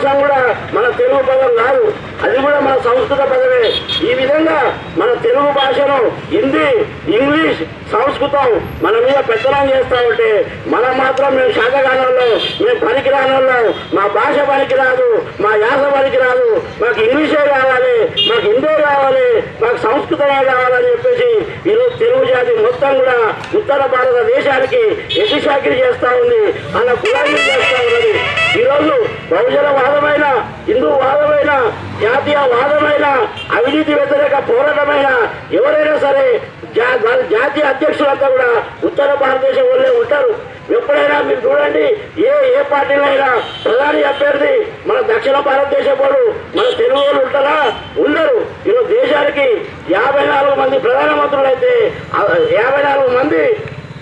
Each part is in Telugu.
కోసం కూడా మన తెలుగు పదం కాదు. అది కూడా మన సంస్కృత పదమే. ఈ విధంగా మన తెలుగు భాషను హిందీ ఇంగ్లీష్ సంస్కృతం మన మీద పెత్తనం చేస్తా ఉంటే మనం మాత్రం మేము శాతగానంలో మేము పనికిరానంలో మా భాష పనికిరాదు మా యాస పనికిరాదు. మాకు ఇంగ్లీషే కావాలి మాకు హిందీ కావాలి మాకు సంస్కృతమే కావాలని చెప్పేసి ఈరోజు తెలుగు జాతి మొత్తం కూడా ఉత్తర భారతదేశానికి ఎదుశాకిరి చేస్తా ఉంది. అన్న కులాన్ని బహుజన వాదమైన హిందూ వాదమైన జాతీయ వాదమైన అవినీతి వ్యతిరేక పోరాటమైన ఎవరైనా సరే జా- వాళ్ళ జాతీయ అధ్యక్షులంతా కూడా ఉత్తర భారతదేశం వాళ్ళే ఉంటారు. ఎప్పుడైనా మీరు చూడండి ఏ ఏ పార్టీలో అయినా ప్రధాని అభ్యర్థి మన దక్షిణ భారతదేశం వాడు మన తెలుగు వాళ్ళు ఉంటారా? ఉండరు. ఈరోజు దేశానికి యాభై నాలుగు మంది ప్రధానమంత్రులు అయితే యాభై నాలుగు మంది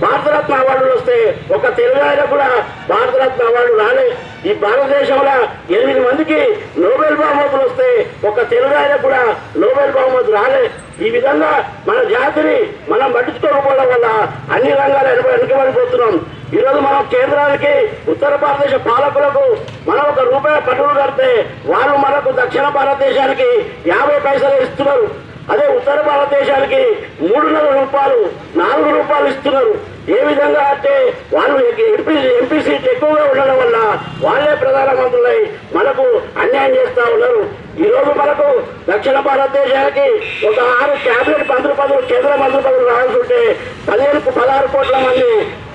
భారతరత్న అవార్డులు వస్తే ఒక తెలుగు ఆయన కూడా భారతరత్న అవార్డు రాలే. ఈ భారతదేశంలో ఎనిమిది మందికి నోబెల్ బహుమతులు వస్తే ఒక తెలుగు ఆయన కూడా నోబెల్ బహుమతి రాలే. ఈ విధంగా మన జాతిని మనం పట్టించుకోకపోవడం వల్ల అన్ని రంగాలు వెనుక వెనుకబడిపోతున్నాం ఈరోజు మనం కేంద్రానికి ఉత్తర భారతదేశ పాలకులకు మనం ఒక రూపాయి పన్నులు కడితే వాళ్ళు మనకు దక్షిణ భారతదేశానికి యాభై పైసలు ఇస్తున్నారు. అదే ఉత్తర భారతదేశానికి మూడున్నర రూపాయలు నాలుగు రూపాయలు ఇస్తున్నారు. ఏ విధంగా అంటే వాళ్ళు ఎంపీ ఎంపీ సీట్లు ఎక్కువగా ఉండడం వల్ల వాళ్ళే ప్రధానమంత్రులై మనకు అన్యాయం చేస్తా ఉన్నారు. ఈ రోజు మనకు దక్షిణ భారతదేశానికి ఒక ఆరు క్యాబినెట్ మంత్రి పదవులు కేంద్ర మంత్రి పదవులు రావాల్సి ఉంటే పదిహేను పదహారు కోట్ల మంది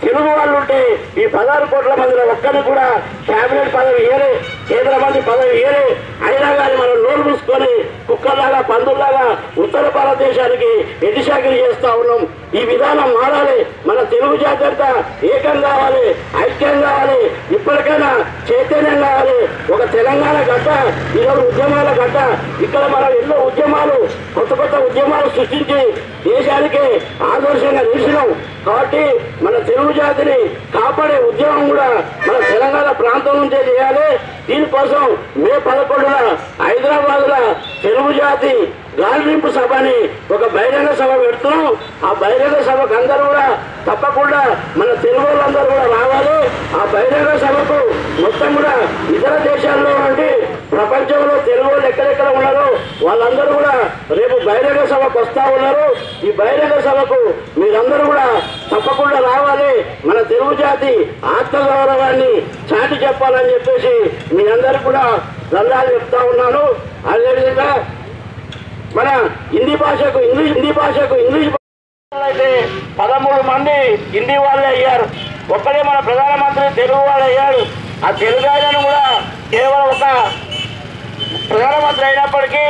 తెలుగు వాళ్ళు ఉంటే ఈ పదహారు కోట్ల మందిలో ఒక్కరిని కూడా క్యాబినెట్ పదవి ఏరే కేంద్ర మంత్రి పదవి ఏరే అయినా కానీ మనం నోరు మూసుకొని కుక్కలాగా పందుల్లాగా ఉత్తర భారతదేశానికి ఎడిశాఖలు చేస్తా ఉన్నాం. ఈ విధానం మారాలి. మన తెలుగు జాతి ఏకం కావాలి ఐక్యం కావాలి. ఇప్పటికైనా చైతన్యం కావాలి. ఒక తెలంగాణ గడ్డ ఈరోజు ఉద్యమాల గడ్డ. ఇక్కడ మనం ఎన్నో ఉద్యమాలు కొత్త కొత్త ఉద్యమాలు సృష్టించి దేశానికి ఆదర్శంగా నిలిచినాం. కాబట్టి మన తెలుగు జాతిని కాపాడే ఉద్యమం కూడా మన తెలంగాణ ప్రాంతం నుంచే చేయాలి. దీనికోసం మే పదకొండున హైదరాబాద్లో తెలుగు జాతి గాలింపు సభని ఒక బహిరంగ సభ పెడుతున్నాం. ఆ బహిరంగ సభకు అందరూ కూడా తప్పకుండా మన తెలుగు వాళ్ళందరూ కూడా రావాలి. ఆ బహిరంగ సభకు మొత్తం కూడా ఇతర దేశాల్లో నుండి ప్రపంచంలో తెలుగు వాళ్ళు ఎక్కడెక్కడ ఉన్నారో వాళ్ళందరూ కూడా రేపు బహిరంగ సభకు వస్తూ ఉన్నారు. ఈ బహిరంగ సభకు మీరందరూ కూడా తప్పకుండా రావాలి. మన తెలుగు జాతి ఆత్మగౌరవాన్ని చాటి చెప్పాలని చెప్పేసి మీ అందరికి కూడా దండాలు చెప్తా ఉన్నాను. అదేవిధంగా మన హిందీ భాషకు ఇంగ్లీష్ హిందీ భాషకు ఇంగ్లీష్ అయితే పదమూడు మంది హిందీ వాళ్ళే అయ్యారు. ఒక్కడే మన ప్రధానమంత్రి తెలుగు వాళ్ళు అయ్యాడు. ఆ తెలుగు ఆయనను కూడా కేవలం ఒక ప్రధానమంత్రి అయినప్పటికీ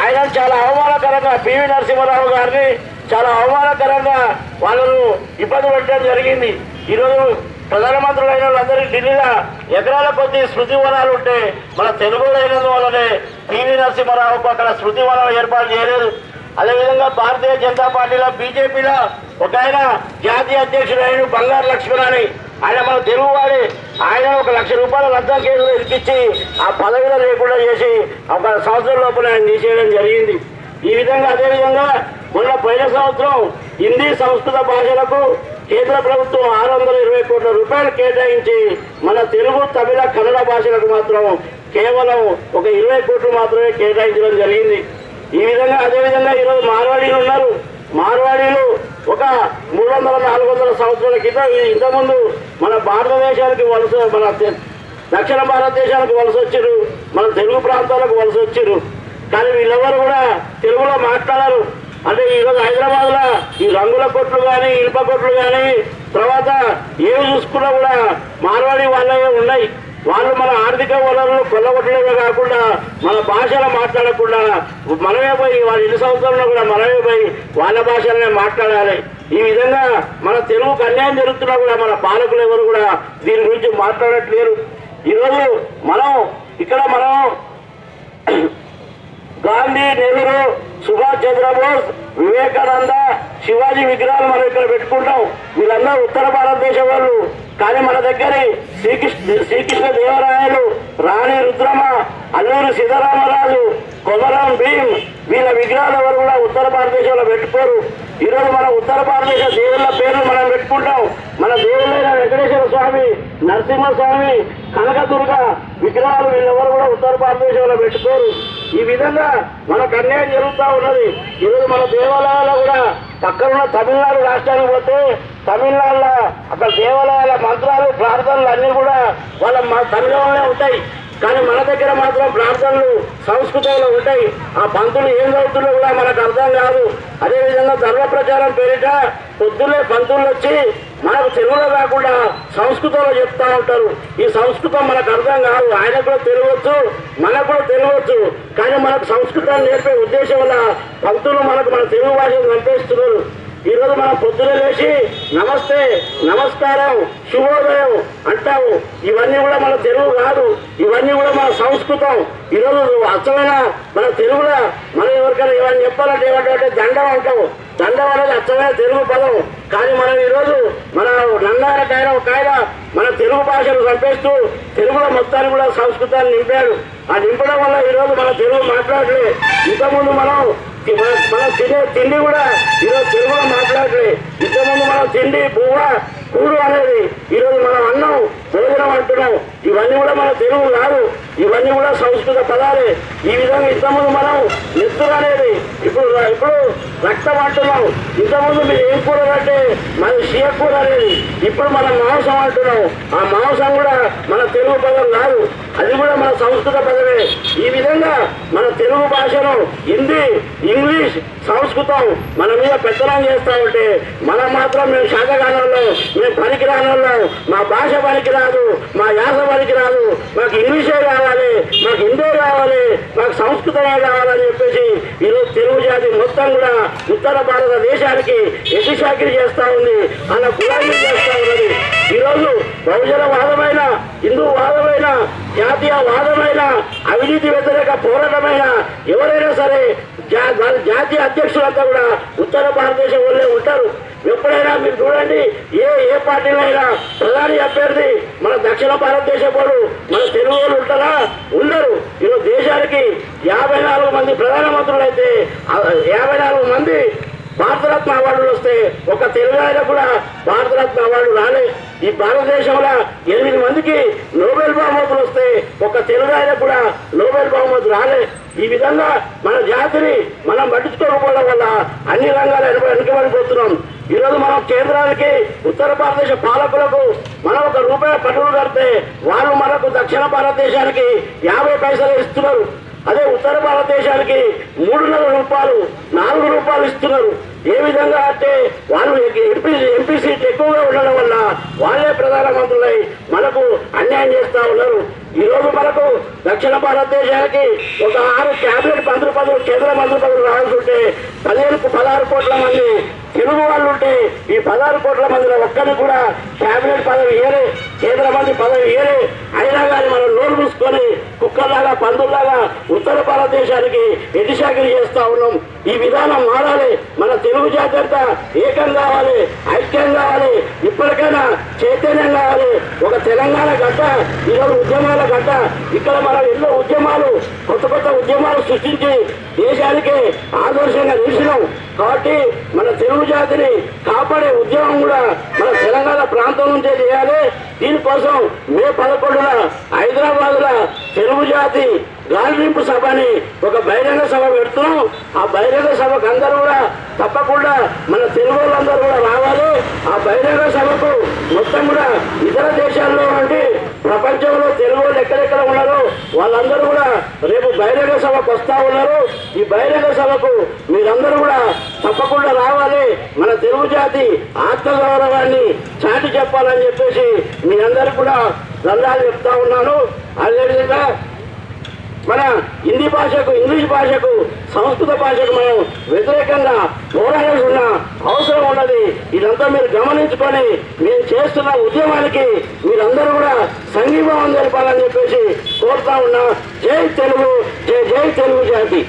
ఆయన చాలా అవమానకరంగా పివి నరసింహారావు గారిని చాలా అవమానకరంగా వాళ్ళను ఇబ్బంది పెట్టడం జరిగింది. ఈరోజు ప్రధానమంత్రులు అయిన వాళ్ళందరికీ ఢిల్లీలో ఎకరాల కొద్ది స్మృతి వనాలు ఉంటే మన తెలుగులో అయినందువల్లనే పివి నరసింహారావుకు అక్కడ స్మృతి వనాలు ఏర్పాటు చేయలేదు. అదేవిధంగా భారతీయ జనతా పార్టీలో బీజేపీలో ఒక ఆయన జాతీయ అధ్యక్షుడైన బంగారు లక్ష్మణ్ అని ఆయన మన తెలుగువాడి ఆయన ఒక లక్ష రూపాయల లంచం కేసులు ఇప్పించి ఆ పదవిలో లేకుండా చేసి ఒక సంవత్సరం లోపల ఆయన తీసేయడం జరిగింది. ఈ విధంగా అదేవిధంగా మొన్న పోయిన సంవత్సరం హిందీ సంస్కృత భాషలకు కేంద్ర ప్రభుత్వం ఆరు వందల ఇరవై కోట్ల రూపాయలు కేటాయించి మన తెలుగు తమిళ కన్నడ భాషలకు మాత్రం కేవలం ఒక ఇరవై కోట్లు మాత్రమే కేటాయించడం జరిగింది. ఈ విధంగా అదే విధంగా ఈరోజు మార్వాడీలు ఉన్నారు. మార్వాడీలు ఒక మూడు వందల నాలుగు వందల సంవత్సరాల క్రితం ఇంతకుముందు మన భారతదేశానికి వలస మన దక్షిణ భారతదేశానికి వలస వచ్చారు మన తెలుగు ప్రాంతాలకు వలస వచ్చారు కానీ వీళ్ళెవరు కూడా తెలుగులో మాట్లాడరు. అంటే ఈరోజు హైదరాబాద్లో ఈ రంగుల కొట్లు కానీ ఇనుప కొట్లు కానీ తర్వాత ఏమి చూసుకున్నా కూడా మార్వాడి వాళ్ళే ఉన్నాయి. వాళ్ళు మన ఆర్థిక వనరులు కొల్లగొట్టడమే కాకుండా మన భాషలో మాట్లాడకుండా మనమే పోయి వాళ్ళ ఇన్ని సంవత్సరంలో కూడా మనమే పోయి వాళ్ళ భాషలనే మాట్లాడాలి. ఈ విధంగా మన తెలుగుకు అన్యాయం జరుగుతున్నా కూడా మన పాలకులు ఎవరు కూడా దీని గురించి మాట్లాడట్లేరు. ఈరోజు మనం ఇక్కడ మనం గాంధీ నెహ్రూ సుభాష్ చంద్రబోస్ వివేకానంద శివాజీ విగ్రహాలు మనం ఇక్కడ పెట్టుకుంటాం. వీళ్ళందరూ ఉత్తర భారతదేశం వాళ్ళు. కానీ మన దగ్గర శ్రీకృష్ణ శ్రీకృష్ణ దేవరాయలు రాణి రుద్రమ అల్లూరు సీతారామరాజు కొమరం భీమ్ వీళ్ళ విగ్రహాలు ఎవరు కూడా ఉత్తర భారతదేశంలో పెట్టుకోరు. ఈరోజు మన ఉత్తర భారతదేశ దేవుళ్ళ పేర్లు మనం పెట్టుకుంటాం. మన దేవుళ్ళైన వెంకటేశ్వర స్వామి నరసింహస్వామి కనకదుర్గ విగ్రహాలు వీళ్ళెవరు కూడా ఉత్తర భారతదేశంలో పెట్టుకోరు. ఈ విధంగా మనకు అన్యాయం జరుగుతూ ఉన్నది. ఈరోజు మన దేవాలయాల్లో కూడా పక్కనున్న తమిళనాడు రాష్ట్రానికి పోతే తమిళనాడులో అక్కడ దేవాలయాల మంత్రాలు ప్రార్థనలు అన్నీ కూడా వాళ్ళ మా తమిళంలోనే ఉంటాయి. కానీ మన దగ్గర మాత్రం ప్రార్థనలు సంస్కృతంలో ఉంటాయి. ఆ పంతులు ఏం చదువుతుందో కూడా మనకు అర్థం కాదు. అదేవిధంగా ధర్మ ప్రచారం పేరిట పొద్దున్నే పంతులు వచ్చి మనకు తెలుగులో కాకుండా సంస్కృతంలో చెప్తా ఉంటారు. ఈ సంస్కృతం మనకు అర్థం కాదు. ఆయన కూడా తెలియవచ్చు మనకు కూడా తెలియవచ్చు. కానీ మనకు సంస్కృతాన్ని నేర్పే ఉద్దేశం వల్ల పంతులు మనకు మన తెలుగు భాషను పంపేస్తున్నారు. ఈరోజు మనం పొద్దున లేచి నమస్తే నమస్కారం శుభోదయం అంటావు. ఇవన్నీ కూడా మన తెలుగు కాదు. ఇవన్నీ కూడా మన సంస్కృతం. ఈరోజు అచ్చమైన మన తెలుగులో. మనం ఎవరికైనా ఇవన్నీ చెప్పాలంటే ఏమంటే దండం అంటావు. దండం అనేది అచ్చమైన తెలుగు పదం. కానీ మనం ఈరోజు మన నందార కాయన ఒక ఆయన మన తెలుగు భాషను చంపేస్తూ తెలుగులో మొత్తాన్ని కూడా సంస్కృతాన్ని నింపాడు. ఆ నింపడం వల్ల ఈరోజు మన తెలుగు మాట్లాడలే. ఇంతకుముందు మనం మన మనం తినే తిండి కూడా ఈరోజు తెలుగులో మాట్లాడలే ఇంతకుముందు మనం తిండి బువ్వ కూడు అనేది. ఈరోజు మనం అన్నం భోజనం అంటున్నాం. ఇవన్నీ కూడా మన తెలుగు కాదు. ఇవన్నీ కూడా సంస్కృత పదాలే. ఈ విధంగా ఇంతకుముందు మనం నిద్ర అనేది. ఇప్పుడు ఇప్పుడు రక్తం అంటున్నాం. ఇంతకుముందు మీరు ఏం కూర అంటే మన కూర అనేది. ఇప్పుడు మనం మాంసం అంటున్నాం. ఆ మాంసం కూడా మన తెలుగు పదం కాదు. అది కూడా మన సంస్కృత పదమే. ఈ విధంగా మన తెలుగు భాషను హిందీ ఇంగ్లీష్ సంస్కృతం మన మీద పెత్తనం చేస్తా ఉంటే మనం మాత్రం మేము శాతగానంలో మేము పనికిరానంలో మా భాష పనికిరాదు మా యాస పనికిరాదు. మాకు ఇంగ్లీషే కావాలి మాకు హిందీ కావాలి మాకు సంస్కృతమే కావాలని చెప్పేసి ఈరోజు తెలుగు జాతి మొత్తం కూడా ఉత్తర భారతదేశానికి ఎటు చేస్తూ ఉంది. అలా గులాబీ చేస్తూ ఈరోజు బహుజన వాదమైన హిందూ వాదమైన జాతీయ వాదమైన అవినీతి వ్యతిరేక పోరాటమైన ఎవరైనా సరే జా- వాళ్ళ జాతీయ అధ్యక్షులంతా కూడా ఉత్తర భారతదేశం వల్లే ఉంటారు. ఎప్పుడైనా మీరు చూడండి ఏ ఏ పార్టీలో అయినా ప్రధాని అభ్యర్థి మన దక్షిణ భారతదేశం వాడు మన తెలుగు వాళ్ళు ఉంటారా? ఉండరు. ఈరోజు దేశానికి యాభై నాలుగు మంది ప్రధానమంత్రులు అయితే యాభై నాలుగు మంది భారతరత్న అవార్డులు వస్తే ఒక తెలుగు ఆయన కూడా భారతరత్న అవార్డు రాలే. ఈ భారతదేశంలో ఎనిమిది మందికి నోబెల్ బహుమతులు వస్తే ఒక తెలుగు ఆయన కూడా నోబెల్ బహుమతి రాలే. ఈ విధంగా మన జాతిని మనం పట్టించుకోకపోవడం వల్ల అన్ని రంగాలు వెనుక వెనుకబడిపోతున్నాం. ఈరోజు మనం కేంద్రానికి ఉత్తర భారతదేశ పాలకులకు మనం ఒక రూపాయి పన్నులు కడితే వాళ్ళు మనకు దక్షిణ భారతదేశానికి యాభై పైసలు ఇస్తున్నారు. అదే ఉత్తర భారతదేశానికి మూడున్నర రూపాయలు నాలుగు రూపాయలు ఇస్తున్నారు. ఏ విధంగా అంటే వాళ్ళు ఎంపీ ఎంపీ సీట్లు ఎక్కువగా ఉండడం వల్ల వాళ్ళే ప్రధానమంత్రులై మనకు అన్యాయం చేస్తా ఉన్నారు. ఈరోజు మనకు దక్షిణ భారతదేశానికి ఒక ఆరు క్యాబినెట్ మంత్రి పదవులు కేంద్ర మంత్రి పదవులు రావాల్సి ఉంటే పదిహేను పదహారు కోట్ల మంది తెలుగు వాళ్ళు ఉంటే ఈ పదహారు కోట్ల మందిలో ఒక్కరిని కూడా క్యాబినెట్ పదవి ఇయ్యలే కేంద్ర మంత్రి పదవి ఇయ్యలే అయినా కానీ మనం నోరు మూసుకొని కుక్కల్లాగా పందుల్లాగా ఉత్తర భారతదేశానికి ఎదిశాఖలు చేస్తా ఉన్నాం. ఈ విధానం మారాలి. మన తెలుగు జాతి అంతా ఏకం కావాలి ఐక్యం కావాలి. ఇప్పటికైనా చైతన్యం కావాలి. ఒక తెలంగాణ గడ్డ ఈరోజు ఉద్యమాల గడ్డ. ఇక్కడ మనం ఎన్నో ఉద్యమాలు కొత్త కొత్త ఉద్యమాలు సృష్టించి దేశానికి ఆదర్శంగా నిలిచినాం. కాబట్టి మన తెలుగు జాతిని కాపాడే ఉద్యమం కూడా మన తెలంగాణ ప్రాంతం నుంచే చేయాలి. దీనికోసం మే పదకొండున హైదరాబాద్లో తెలుగు జాతి గాలింపు సభని ఒక బహిరంగ సభ పెడుతున్నాం. ఆ బహిరంగ సభకు అందరూ కూడా తప్పకుండా మన తెలుగు వాళ్ళందరూ కూడా రావాలి. ఆ బహిరంగ సభకు మొత్తం కూడా ఇతర దేశాల్లో నుండి ప్రపంచంలో తెలుగు వాళ్ళు ఎక్కడెక్కడ ఉన్నారో వాళ్ళందరూ కూడా రేపు బహిరంగ సభకు వస్తా ఉన్నారు. ఈ బహిరంగ సభకు మీరందరూ కూడా తప్పకుండా రావాలి. మన తెలుగు జాతి ఆత్మగౌరవాన్ని చాటి చెప్పాలని చెప్పేసి మీ అందరు కూడా దండాలు చెప్తా ఉన్నాను. అదేవిధంగా మన హిందీ భాషకు ఇంగ్లీష్ భాషకు సంస్కృత భాషకు మనం వ్యతిరేకంగా పోరాడాల్సిన అవసరం ఉన్నది. ఇదంతా మీరు గమనించుకొని మేము చేస్తున్న ఉద్యమానికి మీరందరూ కూడా సంఘీభావం జరపాలని చెప్పేసి కోరుతా ఉన్నా. జై తెలుగు జై జై తెలుగు జాతి.